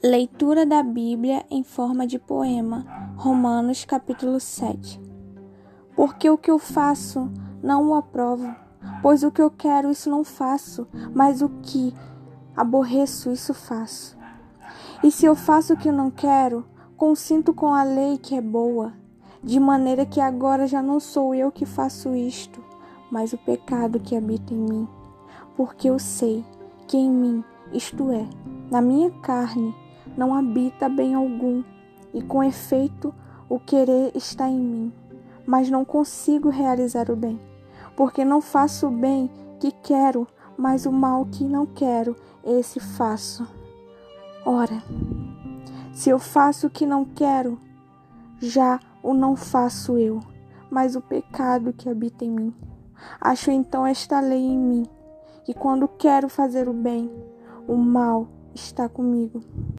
Leitura da Bíblia em forma de poema. Romanos capítulo 7. Porque o que eu faço não o aprovo, pois o que eu quero isso não faço, mas o que aborreço isso faço. E se eu faço o que eu não quero, consinto com a lei que é boa, de maneira que agora já não sou eu que faço isto, mas o pecado que habita em mim. Porque eu sei que em mim, isto é, na minha carne, não habita bem algum, e com efeito o querer está em mim, mas não consigo realizar o bem, porque não faço o bem que quero, mas o mal que não quero, esse faço. Ora, se eu faço o que não quero, já o não faço eu, mas o pecado que habita em mim. Acho então esta lei em mim, que quando quero fazer o bem, o mal está comigo.